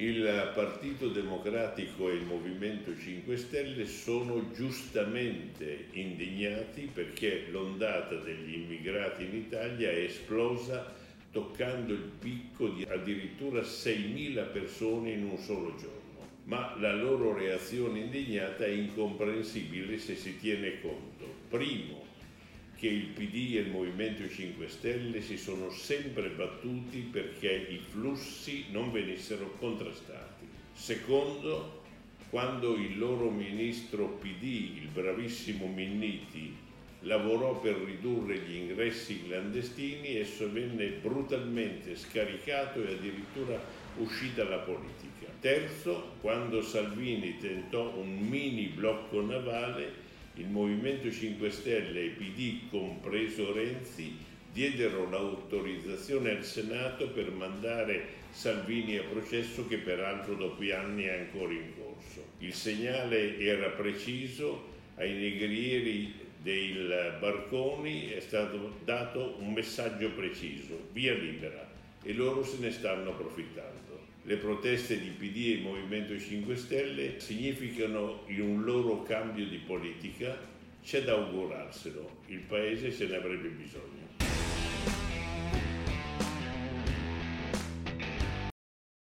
Il Partito Democratico e il Movimento 5 Stelle sono giustamente indignati perché l'ondata degli immigrati in Italia è esplosa toccando il picco di addirittura 6.000 persone in un solo giorno. Ma la loro reazione indignata è incomprensibile se si tiene conto, primo, che il PD e il Movimento 5 Stelle si sono sempre battuti perché i flussi non venissero contrastati. Secondo, quando il loro ministro PD, il bravissimo Minniti, lavorò per ridurre gli ingressi clandestini, esso venne brutalmente scaricato e addirittura uscì dalla politica. Terzo, quando Salvini tentò un mini blocco navale, il Movimento 5 Stelle e PD, compreso Renzi, diedero l'autorizzazione al Senato per mandare Salvini a processo che peraltro dopo anni è ancora in corso. Il segnale era preciso, ai negrieri dei barconi è stato dato un messaggio preciso, via libera, e loro se ne stanno approfittando. Le proteste di PD e Movimento 5 Stelle significano un loro cambio di politica, c'è da augurarselo, il Paese se ne avrebbe bisogno.